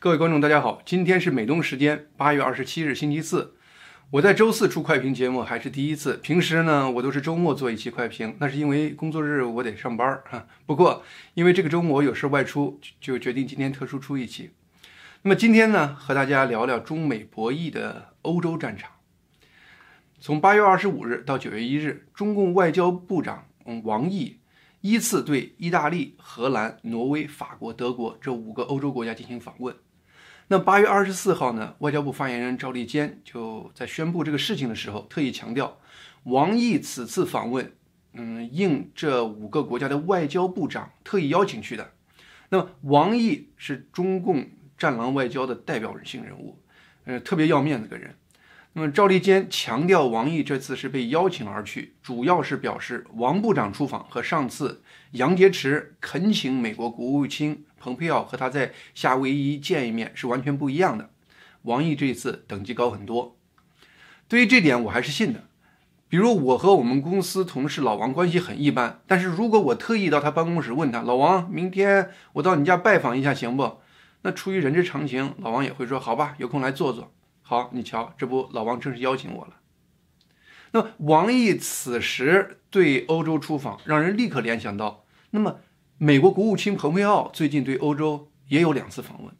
各位观众，大家好，今天是美东时间八月二十七日，星期四。我在周四出快评节目还是第一次，平时呢我都是周末做一期快评，那是因为工作日我得上班哈。不过因为这个周末我有事外出，就决定今天特殊出一期。那么今天呢，和大家聊聊中美博弈的欧洲战场。从八月二十五日到九月一日，中共外交部长王毅。依次对意大利、荷兰、挪威、法国、德国这五个欧洲国家进行访问。那八月二十四号呢？外交部发言人赵立坚就在宣布这个事情的时候，特意强调，王毅此次访问，嗯，应这五个国家的外交部长特意邀请去的。那么，王毅是中共战狼外交的代表性人物，呃，特别要面子的人。那么赵立坚强调，王毅这次是被邀请而去，主要是表示王部长出访和上次杨洁篪恳请美国国务卿蓬佩奥和他在夏威夷见一面是完全不一样的。王毅这次等级高很多，对于这点我还是信的。比如我和我们公司同事老王关系很一般，但是如果我特意到他办公室问他，老王，明天我到你家拜访一下行不？那出于人之常情，老王也会说好吧，有空来坐坐。好，你瞧，这不老王正式邀请我了。那么王毅此时对欧洲出访，让人立刻联想到，那么美国国务卿蓬佩奥最近对欧洲也有两次访问，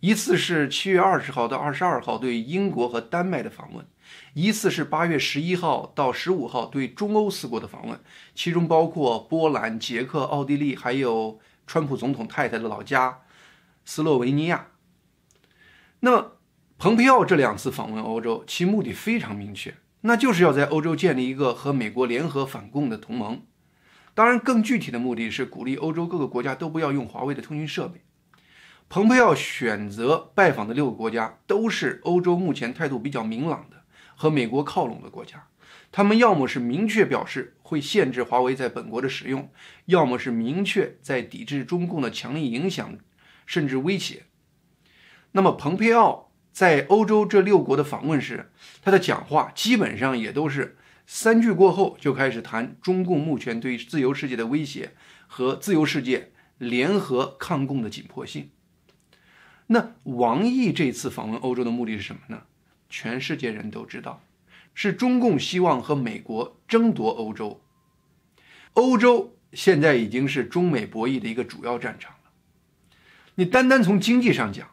一次是七月二十号到二十二号对英国和丹麦的访问，一次是八月十一号到十五号对中欧四国的访问，其中包括波兰、捷克、奥地利，还有川普总统太太的老家斯洛维尼亚。那么。蓬佩奥这两次访问欧洲，其目的非常明确，那就是要在欧洲建立一个和美国联合反共的同盟。当然，更具体的目的是鼓励欧洲各个国家都不要用华为的通讯设备。蓬佩奥选择拜访的六个国家，都是欧洲目前态度比较明朗的、和美国靠拢的国家。他们要么是明确表示会限制华为在本国的使用，要么是明确在抵制中共的强力影响甚至威胁。那么，蓬佩奥。在欧洲这六国的访问时，他的讲话基本上也都是三句过后就开始谈中共目前对自由世界的威胁和自由世界联合抗共的紧迫性。那王毅这次访问欧洲的目的是什么呢？全世界人都知道，是中共希望和美国争夺欧洲。欧洲现在已经是中美博弈的一个主要战场了。你单单从经济上讲，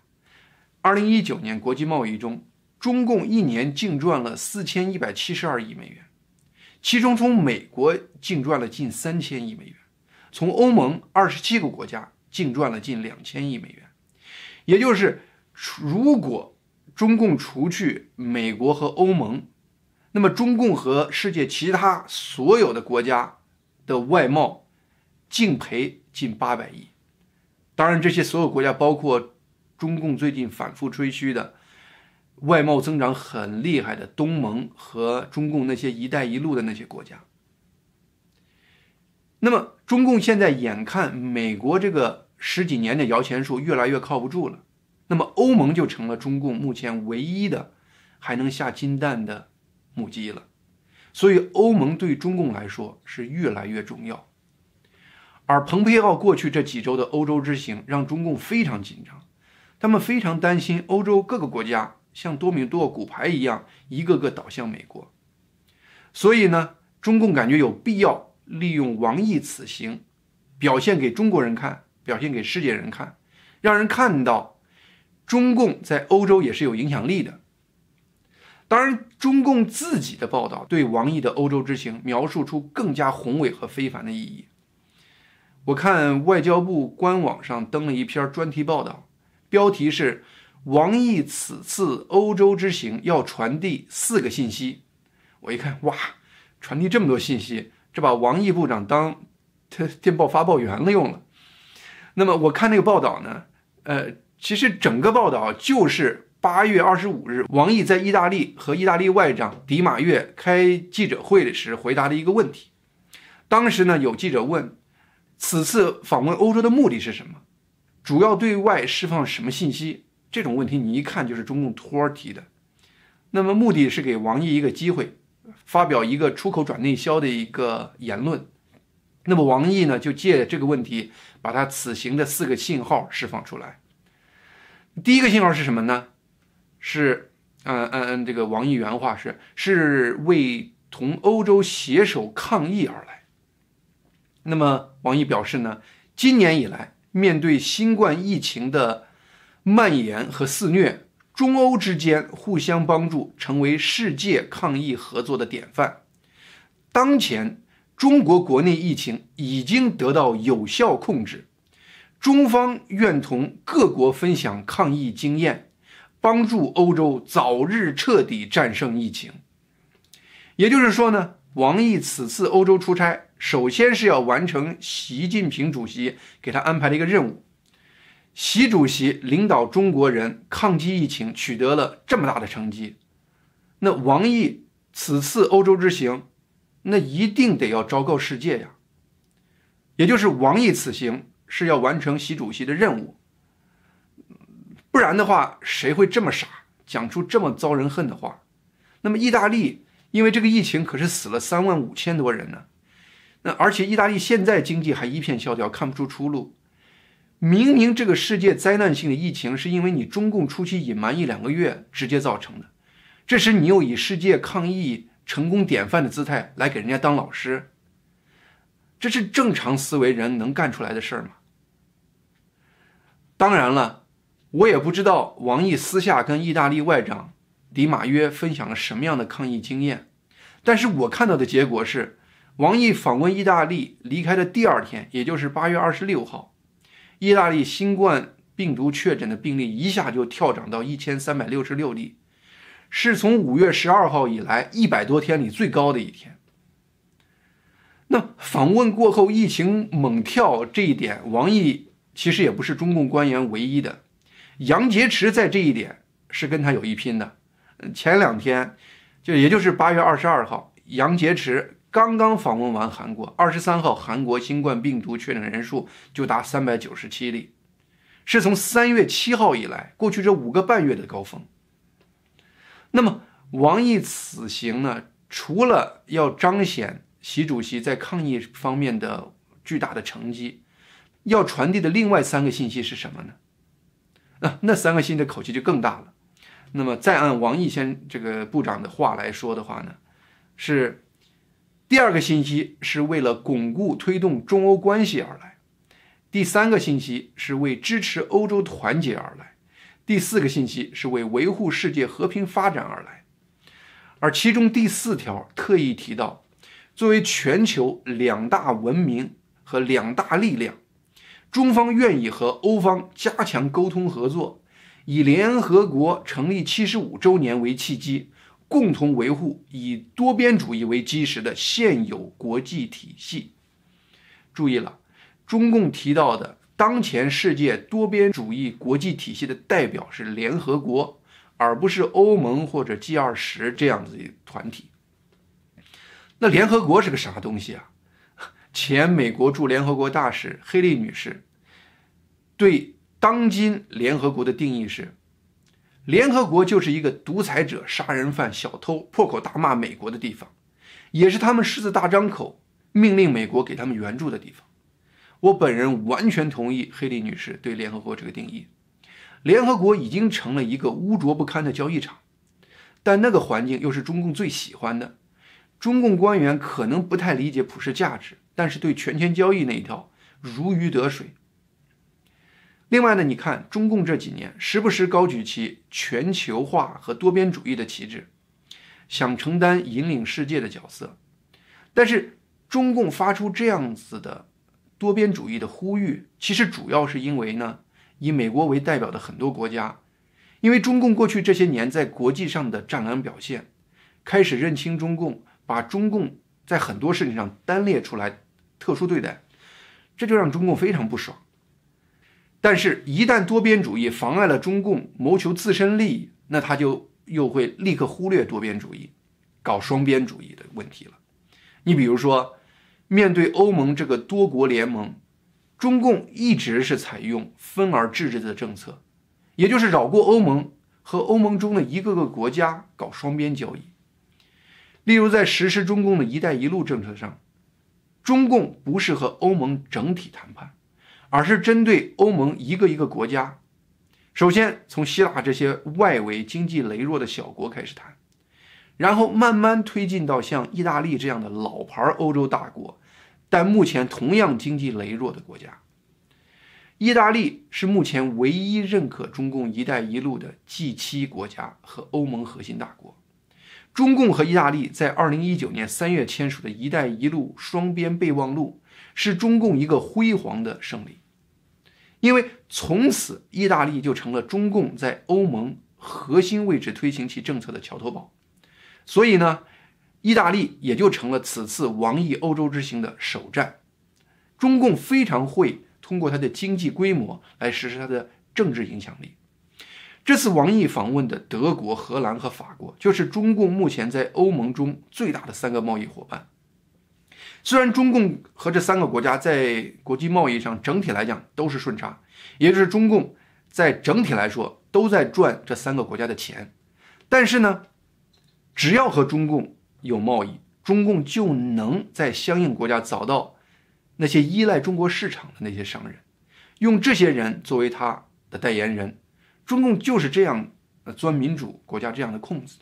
二零一九年国际贸易中，中共一年净赚了四千一百七十二亿美元，其中从美国净赚了近三千亿美元，从欧盟二十七个国家净赚了近两千亿美元。也就是，如果中共除去美国和欧盟，那么中共和世界其他所有的国家的外贸净赔近八百亿。当然，这些所有国家包括。中共最近反复吹嘘的外贸增长很厉害的东盟和中共那些“一带一路”的那些国家，那么中共现在眼看美国这个十几年的摇钱树越来越靠不住了，那么欧盟就成了中共目前唯一的还能下金蛋的母鸡了，所以欧盟对中共来说是越来越重要。而蓬佩奥过去这几周的欧洲之行让中共非常紧张。他们非常担心欧洲各个国家像多米诺骨牌一样，一个个倒向美国。所以呢，中共感觉有必要利用王毅此行，表现给中国人看，表现给世界人看，让人看到中共在欧洲也是有影响力的。当然，中共自己的报道对王毅的欧洲之行描述出更加宏伟和非凡的意义。我看外交部官网上登了一篇专题报道。标题是王毅此次欧洲之行要传递四个信息。我一看，哇，传递这么多信息，这把王毅部长当他电报发报员了用了。那么我看那个报道呢，呃，其实整个报道就是八月二十五日，王毅在意大利和意大利外长迪马约开记者会的时回答的一个问题。当时呢，有记者问，此次访问欧洲的目的是什么？主要对外释放什么信息？这种问题你一看就是中共托儿提的。那么目的是给王毅一个机会，发表一个出口转内销的一个言论。那么王毅呢，就借这个问题，把他此行的四个信号释放出来。第一个信号是什么呢？是，嗯嗯嗯，这个王毅原话是是为同欧洲携手抗疫而来。那么王毅表示呢，今年以来，面对新冠疫情的蔓延和肆虐，中欧之间互相帮助，成为世界抗疫合作的典范。当前，中国国内疫情已经得到有效控制，中方愿同各国分享抗疫经验，帮助欧洲早日彻底战胜疫情。也就是说呢，王毅此次欧洲出差。首先是要完成习近平主席给他安排的一个任务。习主席领导中国人抗击疫情，取得了这么大的成绩，那王毅此次欧洲之行，那一定得要昭告世界呀。也就是王毅此行是要完成习主席的任务，不然的话，谁会这么傻，讲出这么遭人恨的话？那么意大利因为这个疫情可是死了三万五千多人呢。那而且意大利现在经济还一片萧条，看不出出路。明明这个世界灾难性的疫情是因为你中共初期隐瞒一两个月直接造成的，这时你又以世界抗疫成功典范的姿态来给人家当老师，这是正常思维人能干出来的事儿吗？当然了，我也不知道王毅私下跟意大利外长迪马约分享了什么样的抗疫经验，但是我看到的结果是。王毅访问意大利离开的第二天，也就是八月二十六号，意大利新冠病毒确诊的病例一下就跳涨到一千三百六十六例，是从五月十二号以来一百多天里最高的一天。那访问过后疫情猛跳这一点，王毅其实也不是中共官员唯一的，杨洁篪在这一点是跟他有一拼的。前两天，就也就是八月二十二号，杨洁篪。刚刚访问完韩国，二十三号，韩国新冠病毒确诊人数就达三百九十七例，是从三月七号以来过去这五个半月的高峰。那么，王毅此行呢，除了要彰显习主席在抗疫方面的巨大的成绩，要传递的另外三个信息是什么呢？那那三个信的口气就更大了。那么，再按王毅先这个部长的话来说的话呢，是。第二个信息是为了巩固推动中欧关系而来，第三个信息是为支持欧洲团结而来，第四个信息是为维护世界和平发展而来。而其中第四条特意提到，作为全球两大文明和两大力量，中方愿意和欧方加强沟通合作，以联合国成立七十五周年为契机。共同维护以多边主义为基石的现有国际体系。注意了，中共提到的当前世界多边主义国际体系的代表是联合国，而不是欧盟或者 G 二十这样子的团体。那联合国是个啥东西啊？前美国驻联合国大使黑利女士对当今联合国的定义是。联合国就是一个独裁者、杀人犯、小偷破口大骂美国的地方，也是他们狮子大张口命令美国给他们援助的地方。我本人完全同意黑利女士对联合国这个定义。联合国已经成了一个污浊不堪的交易场，但那个环境又是中共最喜欢的。中共官员可能不太理解普世价值，但是对权钱交易那一套如鱼得水。另外呢，你看中共这几年时不时高举起全球化和多边主义的旗帜，想承担引领世界的角色。但是中共发出这样子的多边主义的呼吁，其实主要是因为呢，以美国为代表的很多国家，因为中共过去这些年在国际上的战狼表现，开始认清中共，把中共在很多事情上单列出来，特殊对待，这就让中共非常不爽。但是，一旦多边主义妨碍了中共谋求自身利益，那他就又会立刻忽略多边主义，搞双边主义的问题了。你比如说，面对欧盟这个多国联盟，中共一直是采用分而治之的政策，也就是绕过欧盟和欧盟中的一个个国家搞双边交易。例如，在实施中共的一带一路政策上，中共不是和欧盟整体谈判。而是针对欧盟一个一个国家，首先从希腊这些外围经济羸弱的小国开始谈，然后慢慢推进到像意大利这样的老牌欧洲大国，但目前同样经济羸弱的国家。意大利是目前唯一认可中共“一带一路”的 G7 国家和欧盟核心大国。中共和意大利在2019年3月签署的一带一路双边备忘录，是中共一个辉煌的胜利。因为从此，意大利就成了中共在欧盟核心位置推行其政策的桥头堡，所以呢，意大利也就成了此次王毅欧洲之行的首站。中共非常会通过它的经济规模来实施它的政治影响力。这次王毅访问的德国、荷兰和法国，就是中共目前在欧盟中最大的三个贸易伙伴。虽然中共和这三个国家在国际贸易上整体来讲都是顺差，也就是中共在整体来说都在赚这三个国家的钱，但是呢，只要和中共有贸易，中共就能在相应国家找到那些依赖中国市场的那些商人，用这些人作为他的代言人。中共就是这样钻民主国家这样的空子。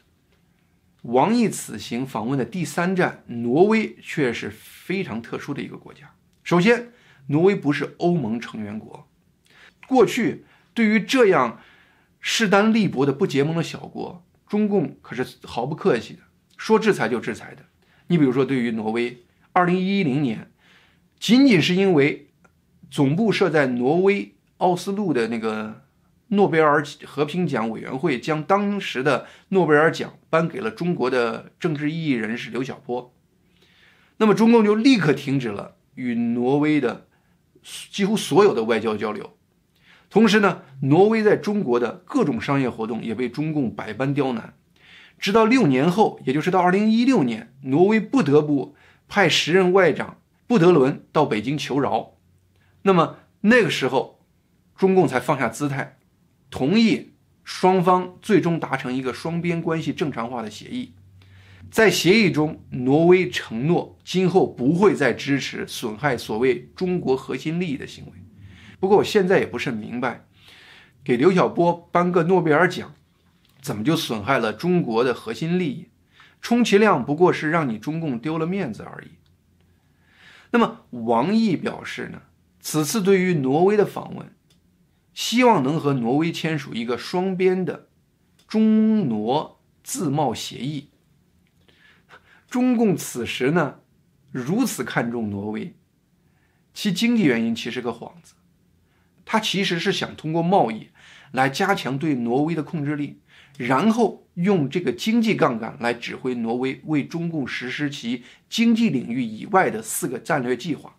王毅此行访问的第三站，挪威却是非常特殊的一个国家。首先，挪威不是欧盟成员国。过去，对于这样势单力薄的不结盟的小国，中共可是毫不客气的，说制裁就制裁的。你比如说，对于挪威，二零一零年，仅仅是因为总部设在挪威奥斯陆的那个。诺贝尔和平奖委员会将当时的诺贝尔奖颁给了中国的政治异议人士刘晓波，那么中共就立刻停止了与挪威的几乎所有的外交交流。同时呢，挪威在中国的各种商业活动也被中共百般刁难，直到六年后，也就是到二零一六年，挪威不得不派时任外长布德伦到北京求饶，那么那个时候，中共才放下姿态。同意双方最终达成一个双边关系正常化的协议，在协议中，挪威承诺今后不会再支持损害所谓中国核心利益的行为。不过，我现在也不是很明白，给刘晓波颁个诺贝尔奖，怎么就损害了中国的核心利益？充其量不过是让你中共丢了面子而已。那么，王毅表示呢，此次对于挪威的访问。希望能和挪威签署一个双边的中挪自贸协议。中共此时呢如此看重挪威，其经济原因其实个幌子，他其实是想通过贸易来加强对挪威的控制力，然后用这个经济杠杆来指挥挪威为中共实施其经济领域以外的四个战略计划。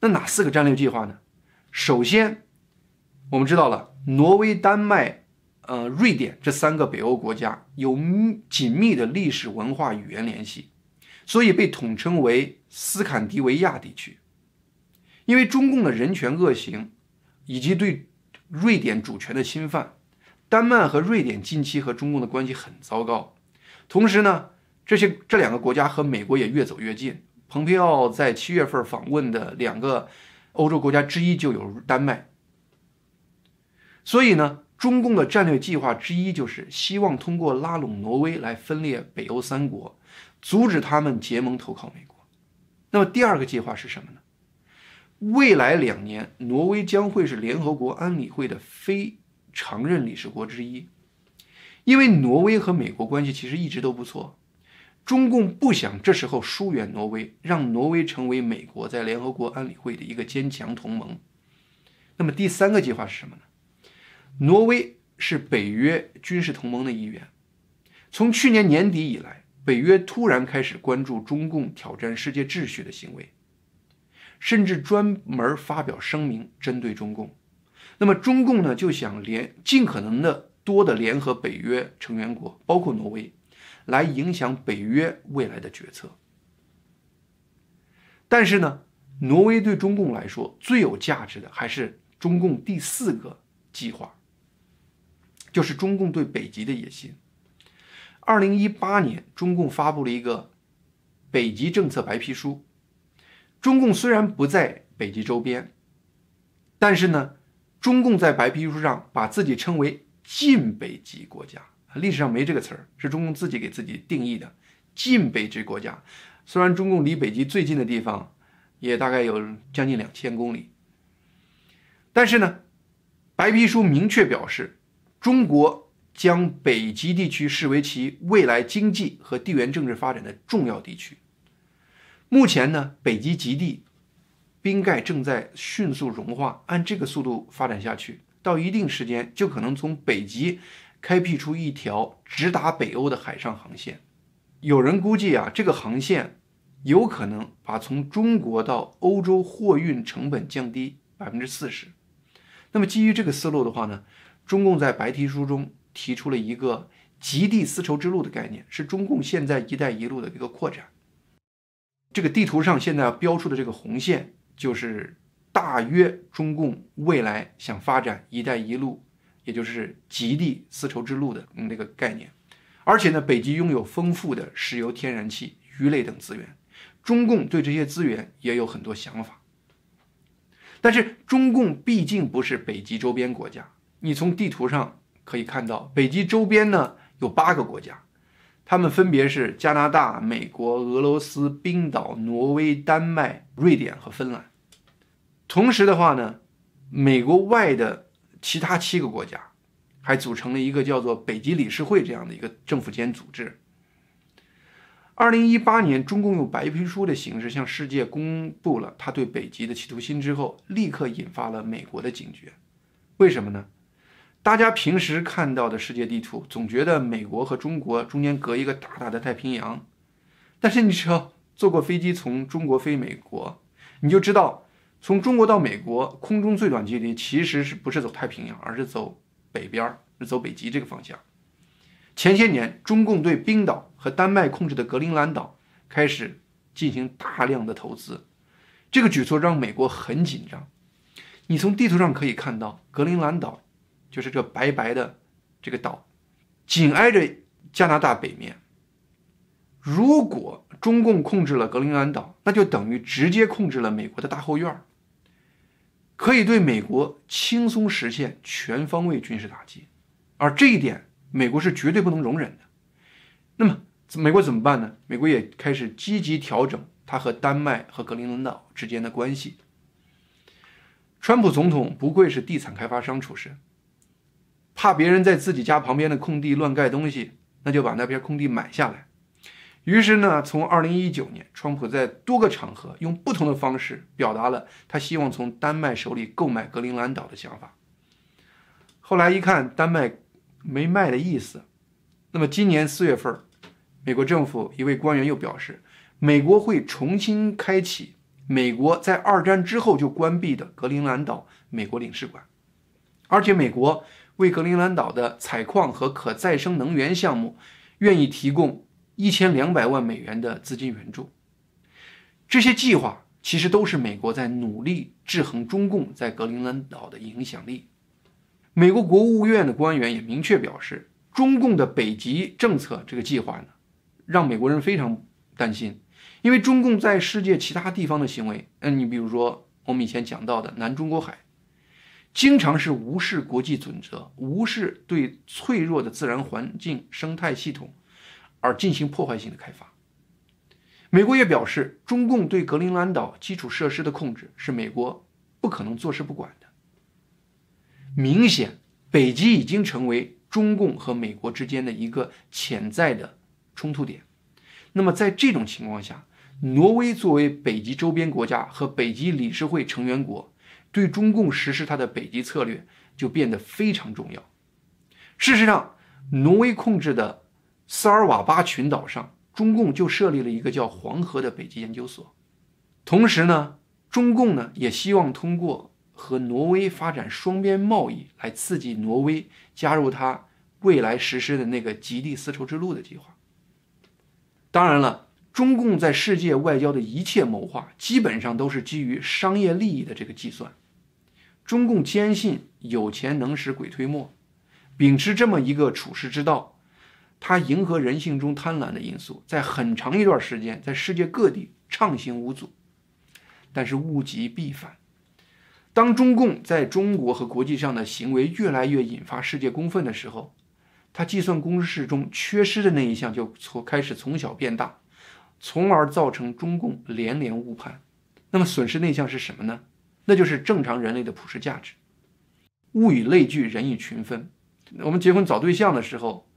那哪四个战略计划呢？首先，我们知道了，挪威、丹麦、呃、瑞典这三个北欧国家有密紧密的历史文化语言联系，所以被统称为斯堪的维亚地区。因为中共的人权恶行以及对瑞典主权的侵犯，丹麦和瑞典近期和中共的关系很糟糕。同时呢，这些这两个国家和美国也越走越近。蓬佩奥在七月份访问的两个。欧洲国家之一就有丹麦，所以呢，中共的战略计划之一就是希望通过拉拢挪威来分裂北欧三国，阻止他们结盟投靠美国。那么第二个计划是什么呢？未来两年，挪威将会是联合国安理会的非常任理事国之一，因为挪威和美国关系其实一直都不错。中共不想这时候疏远挪威，让挪威成为美国在联合国安理会的一个坚强同盟。那么第三个计划是什么呢？挪威是北约军事同盟的一员。从去年年底以来，北约突然开始关注中共挑战世界秩序的行为，甚至专门发表声明针对中共。那么中共呢，就想联尽可能的多的联合北约成员国，包括挪威。来影响北约未来的决策，但是呢，挪威对中共来说最有价值的还是中共第四个计划，就是中共对北极的野心。二零一八年，中共发布了一个北极政策白皮书。中共虽然不在北极周边，但是呢，中共在白皮书上把自己称为近北极国家，历史上没这个词儿，是中共自己给自己定义的。晋北之国家，虽然中共离北极最近的地方也大概有将近两千公里，但是呢，白皮书明确表示，中国将北极地区视为其未来经济和地缘政治发展的重要地区。目前呢，北极极地。冰盖正在迅速融化，按这个速度发展下去，到一定时间就可能从北极开辟出一条直达北欧的海上航线。有人估计啊，这个航线有可能把从中国到欧洲货运成本降低百分之四十。那么基于这个思路的话呢，中共在白皮书中提出了一个极地丝绸之路的概念，是中共现在“一带一路”的一个扩展。这个地图上现在标出的这个红线。就是大约中共未来想发展“一带一路”，也就是极地丝绸之路的那个概念。而且呢，北极拥有丰富的石油、天然气、鱼类等资源，中共对这些资源也有很多想法。但是中共毕竟不是北极周边国家，你从地图上可以看到，北极周边呢有八个国家。他们分别是加拿大、美国、俄罗斯、冰岛、挪威、丹麦、瑞典和芬兰。同时的话呢，美国外的其他七个国家还组成了一个叫做北极理事会这样的一个政府间组织。二零一八年，中共用白皮书的形式向世界公布了他对北极的企图心之后，立刻引发了美国的警觉。为什么呢？大家平时看到的世界地图，总觉得美国和中国中间隔一个大大的太平洋，但是你只要坐过飞机从中国飞美国，你就知道，从中国到美国空中最短距离其实是不是走太平洋，而是走北边儿是走北极这个方向。前些年，中共对冰岛和丹麦控制的格陵兰岛开始进行大量的投资，这个举措让美国很紧张。你从地图上可以看到格陵兰岛。就是这白白的这个岛，紧挨着加拿大北面。如果中共控制了格陵兰岛，那就等于直接控制了美国的大后院儿可以对美国轻松实现全方位军事打击，而这一点美国是绝对不能容忍的。那么美国怎么办呢？美国也开始积极调整它和丹麦和格陵兰岛之间的关系。川普总统不愧是地产开发商出身。怕别人在自己家旁边的空地乱盖东西，那就把那片空地买下来。于是呢，从二零一九年，川普在多个场合用不同的方式表达了他希望从丹麦手里购买格陵兰岛的想法。后来一看，丹麦没卖的意思。那么今年四月份，美国政府一位官员又表示，美国会重新开启美国在二战之后就关闭的格陵兰岛美国领事馆，而且美国。为格陵兰岛的采矿和可再生能源项目，愿意提供一千两百万美元的资金援助。这些计划其实都是美国在努力制衡中共在格陵兰岛的影响力。美国国务院的官员也明确表示，中共的北极政策这个计划呢，让美国人非常担心，因为中共在世界其他地方的行为，嗯，你比如说我们以前讲到的南中国海。经常是无视国际准则，无视对脆弱的自然环境生态系统，而进行破坏性的开发。美国也表示，中共对格陵兰岛基础设施的控制是美国不可能坐视不管的。明显，北极已经成为中共和美国之间的一个潜在的冲突点。那么，在这种情况下，挪威作为北极周边国家和北极理事会成员国。对中共实施它的北极策略就变得非常重要。事实上，挪威控制的斯尔瓦巴群岛上，中共就设立了一个叫黄河的北极研究所。同时呢，中共呢也希望通过和挪威发展双边贸易来刺激挪威加入它未来实施的那个极地丝绸之路的计划。当然了。中共在世界外交的一切谋划，基本上都是基于商业利益的这个计算。中共坚信有钱能使鬼推磨，秉持这么一个处世之道，它迎合人性中贪婪的因素，在很长一段时间在世界各地畅行无阻。但是物极必反，当中共在中国和国际上的行为越来越引发世界公愤的时候，它计算公式中缺失的那一项就从开始从小变大，从而造成中共连连误判。那么损失那项是什么呢？那就是正常人类的普世价值。物以类聚，人以群分。我们结婚找对象的时候，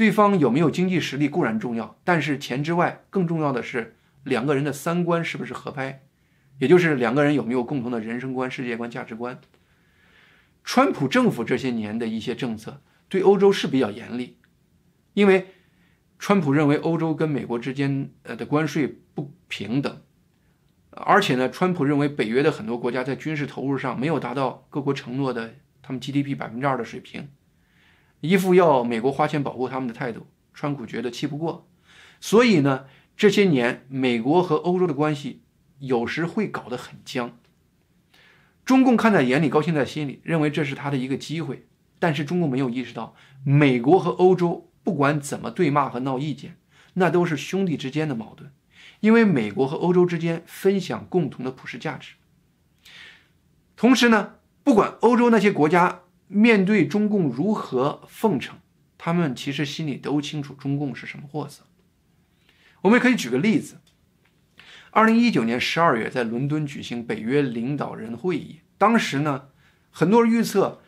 对方有没有经济实力固然重要，但是钱之外，更重要的是两个人的三观是不是合拍，也就是两个人有没有共同的人生观、世界观、价值观。川普政府这些年的一些政策对欧洲是比较严厉，因为川普认为欧洲跟美国之间呃的关税不平等。而且呢，川普认为北约的很多国家在军事投入上没有达到各国承诺的他们 GDP 百分之二的水平，一副要美国花钱保护他们的态度，川普觉得气不过，所以呢，这些年美国和欧洲的关系有时会搞得很僵。中共看在眼里，高兴在心里，认为这是他的一个机会，但是中共没有意识到，美国和欧洲不管怎么对骂和闹意见，那都是兄弟之间的矛盾。因为美国和欧洲之间分享共同的普世价值，同时呢，不管欧洲那些国家面对中共如何奉承，他们其实心里都清楚中共是什么货色。我们可以举个例子：，二零一九年十二月在伦敦举行北约领导人会议，当时呢，很多人预测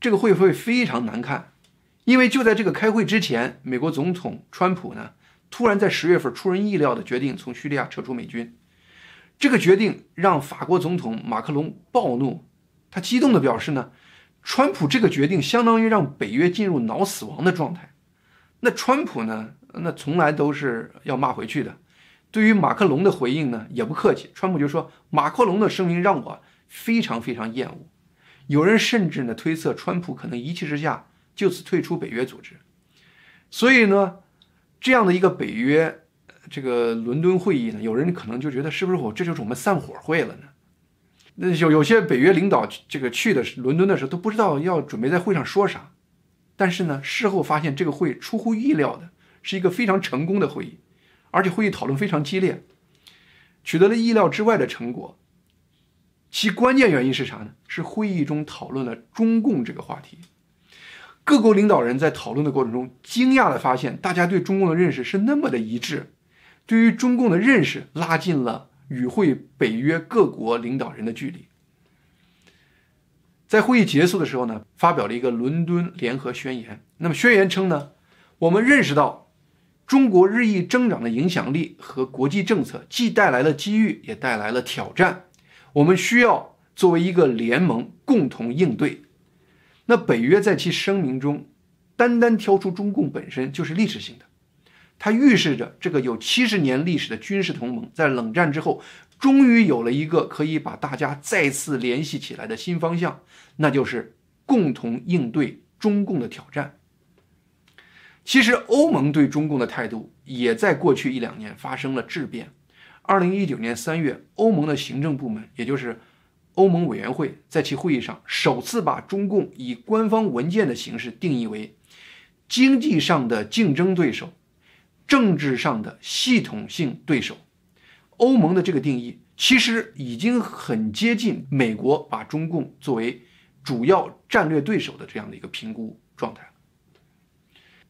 这个会会非常难看，因为就在这个开会之前，美国总统川普呢。突然在十月份出人意料的决定从叙利亚撤出美军，这个决定让法国总统马克龙暴怒，他激动的表示呢，川普这个决定相当于让北约进入脑死亡的状态。那川普呢，那从来都是要骂回去的。对于马克龙的回应呢，也不客气，川普就说马克龙的声明让我非常非常厌恶。有人甚至呢推测川普可能一气之下就此退出北约组织。所以呢。这样的一个北约这个伦敦会议呢，有人可能就觉得是不是我这就是我们散伙会了呢？那有有些北约领导这个去的伦敦的时候都不知道要准备在会上说啥，但是呢，事后发现这个会出乎意料的是一个非常成功的会议，而且会议讨论非常激烈，取得了意料之外的成果。其关键原因是啥呢？是会议中讨论了中共这个话题。各国领导人在讨论的过程中，惊讶地发现，大家对中共的认识是那么的一致，对于中共的认识拉近了与会北约各国领导人的距离。在会议结束的时候呢，发表了一个伦敦联合宣言。那么宣言称呢，我们认识到，中国日益增长的影响力和国际政策既带来了机遇，也带来了挑战，我们需要作为一个联盟共同应对。那北约在其声明中，单单挑出中共本身就是历史性的，它预示着这个有七十年历史的军事同盟，在冷战之后，终于有了一个可以把大家再次联系起来的新方向，那就是共同应对中共的挑战。其实，欧盟对中共的态度也在过去一两年发生了质变。二零一九年三月，欧盟的行政部门，也就是。欧盟委员会在其会议上首次把中共以官方文件的形式定义为经济上的竞争对手、政治上的系统性对手。欧盟的这个定义其实已经很接近美国把中共作为主要战略对手的这样的一个评估状态。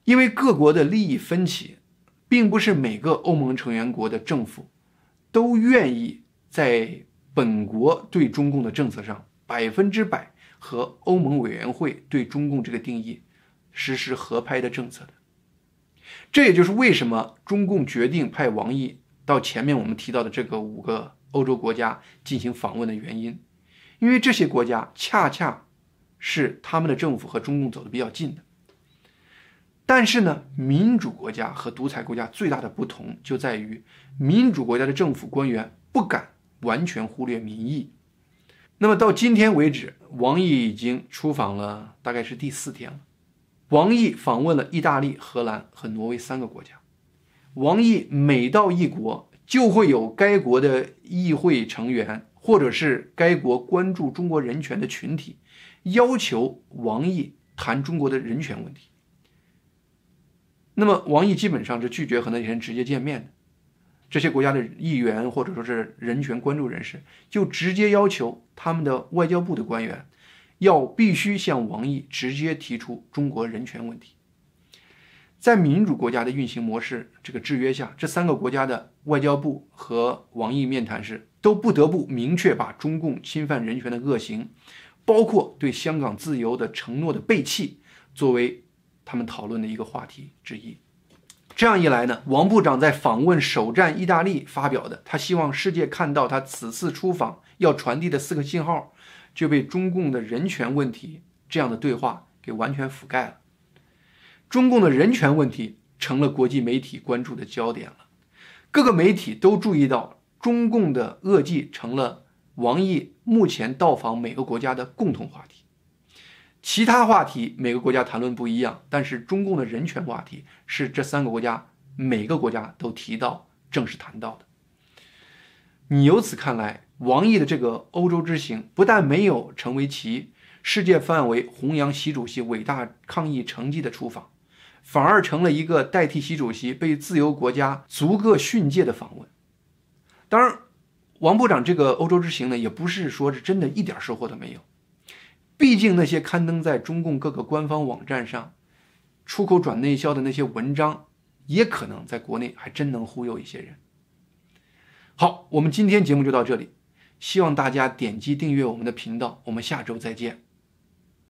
因为各国的利益分歧，并不是每个欧盟成员国的政府都愿意在。本国对中共的政策上，百分之百和欧盟委员会对中共这个定义实施合拍的政策的。这也就是为什么中共决定派王毅到前面我们提到的这个五个欧洲国家进行访问的原因，因为这些国家恰恰是他们的政府和中共走得比较近的。但是呢，民主国家和独裁国家最大的不同就在于，民主国家的政府官员不敢。完全忽略民意。那么到今天为止，王毅已经出访了，大概是第四天了。王毅访问了意大利、荷兰和挪威三个国家。王毅每到一国，就会有该国的议会成员或者是该国关注中国人权的群体，要求王毅谈中国的人权问题。那么王毅基本上是拒绝和那些人直接见面的。这些国家的议员或者说是人权关注人士，就直接要求他们的外交部的官员要必须向王毅直接提出中国人权问题。在民主国家的运行模式这个制约下，这三个国家的外交部和王毅面谈时，都不得不明确把中共侵犯人权的恶行，包括对香港自由的承诺的背弃，作为他们讨论的一个话题之一。这样一来呢，王部长在访问首站意大利发表的，他希望世界看到他此次出访要传递的四个信号，就被中共的人权问题这样的对话给完全覆盖了。中共的人权问题成了国际媒体关注的焦点了，各个媒体都注意到中共的恶迹成了王毅目前到访每个国家的共同话题。其他话题每个国家谈论不一样，但是中共的人权话题是这三个国家每个国家都提到、正式谈到的。你由此看来，王毅的这个欧洲之行不但没有成为其世界范围弘扬习主席伟大抗疫成绩的出访，反而成了一个代替习主席被自由国家逐个训诫的访问。当然，王部长这个欧洲之行呢，也不是说是真的一点收获都没有。毕竟那些刊登在中共各个官方网站上、出口转内销的那些文章，也可能在国内还真能忽悠一些人。好，我们今天节目就到这里，希望大家点击订阅我们的频道，我们下周再见。